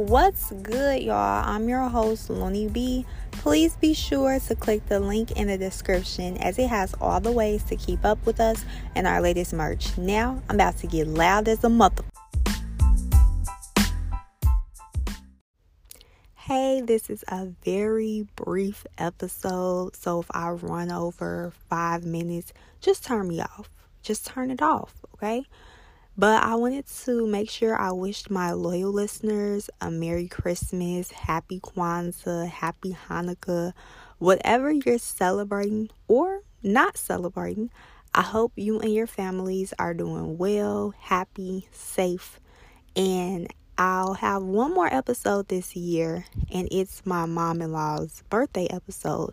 What's good, y'all? I'm your host, Looney B. Please be sure to click the link in the description as it has all the ways to keep up with us and our latest merch. Now, I'm about to get loud as a mother. Hey, this is a very brief episode, so if I run over five minutes, just turn me off. Just turn it off, okay? But I wanted to make sure I wished my loyal listeners a Merry Christmas, Happy Kwanzaa, Happy Hanukkah, whatever you're celebrating or not celebrating. I hope you and your families are doing well, happy, safe, and I'll have one more episode this year, and it's my mom in law's birthday episode.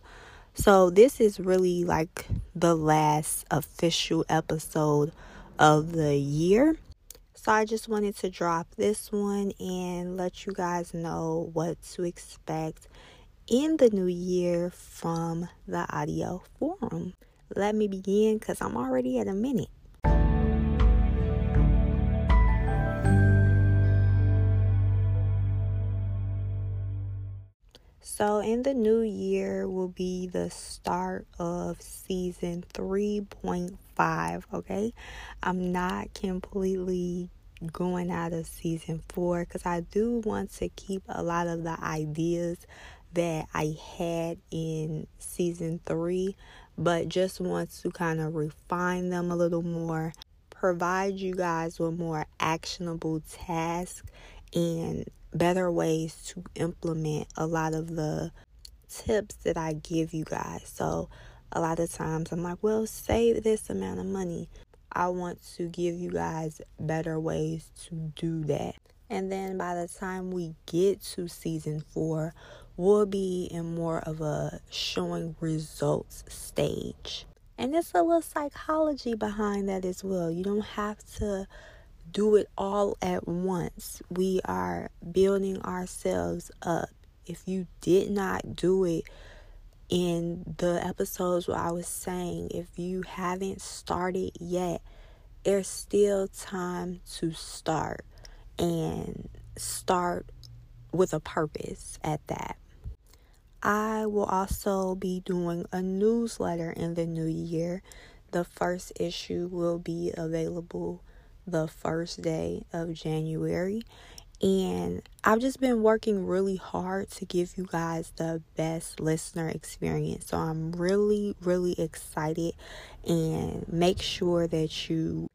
So, this is really like the last official episode of the year. So I just wanted to drop this one and let you guys know what to expect in the new year from the audio forum. Let me begin because I'm already at a minute. So, in the new year will be the start of season 3.5. Okay, I'm not completely going out of season four because I do want to keep a lot of the ideas that I had in season three, but just want to kind of refine them a little more, provide you guys with more actionable tasks and better ways to implement a lot of the tips that I give you guys. So, a lot of times I'm like, well, save this amount of money. I want to give you guys better ways to do that. And then by the time we get to season four, we'll be in more of a showing results stage. And there's a little psychology behind that as well. You don't have to do it all at once. We are building ourselves up. If you did not do it in the episodes where I was saying, if you haven't started yet, there's still time to start and start with a purpose at that. I will also be doing a newsletter in the new year. The first issue will be available the first day of January. And I've just been working really hard to give you guys the best listener experience. So I'm really, really excited. And make sure that you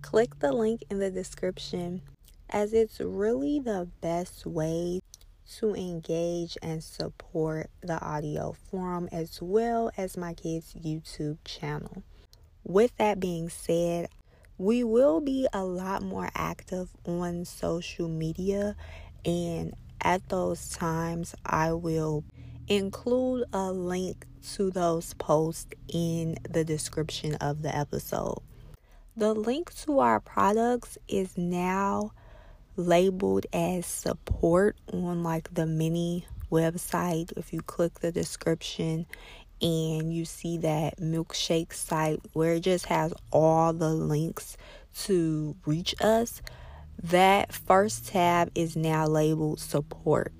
click the link in the description as it's really the best way to engage and support the audio forum as well as my kids' YouTube channel. With that being said, we will be a lot more active on social media and at those times I will include a link to those posts in the description of the episode. The link to our products is now labeled as support on like the mini website. If you click the description, and you see that milkshake site where it just has all the links to reach us, that first tab is now labeled support,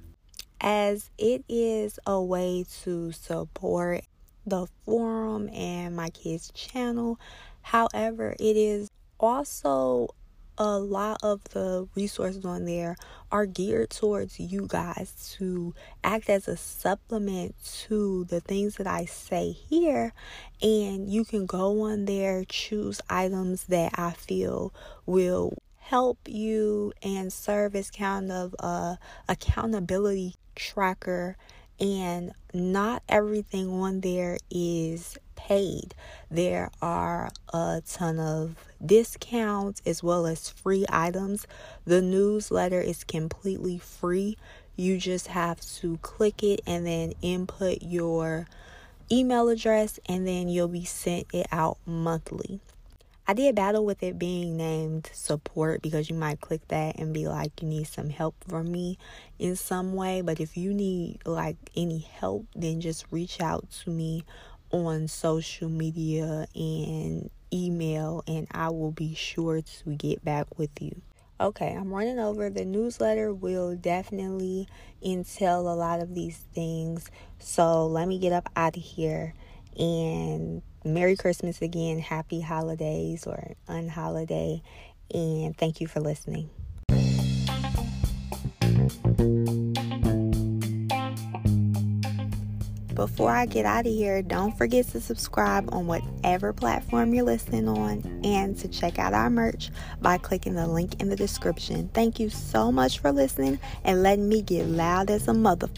as it is a way to support the forum and my kids' channel. However, it is also a lot of the resources on there are geared towards you guys to act as a supplement to the things that I say here. And you can go on there, choose items that I feel will help you and serve as kind of a accountability tracker and not everything on there is paid. There are a ton of discounts as well as free items. The newsletter is completely free. You just have to click it and then input your email address, and then you'll be sent it out monthly. I did battle with it being named support because you might click that and be like, you need some help from me in some way. But if you need like any help, then just reach out to me on social media and email, and I will be sure to get back with you. Okay, I'm running over. The newsletter will definitely entail a lot of these things. So let me get up out of here and Merry Christmas again, Happy Holidays or Unholiday, and thank you for listening. Before I get out of here, don't forget to subscribe on whatever platform you're listening on and to check out our merch by clicking the link in the description. Thank you so much for listening and letting me get loud as a mother.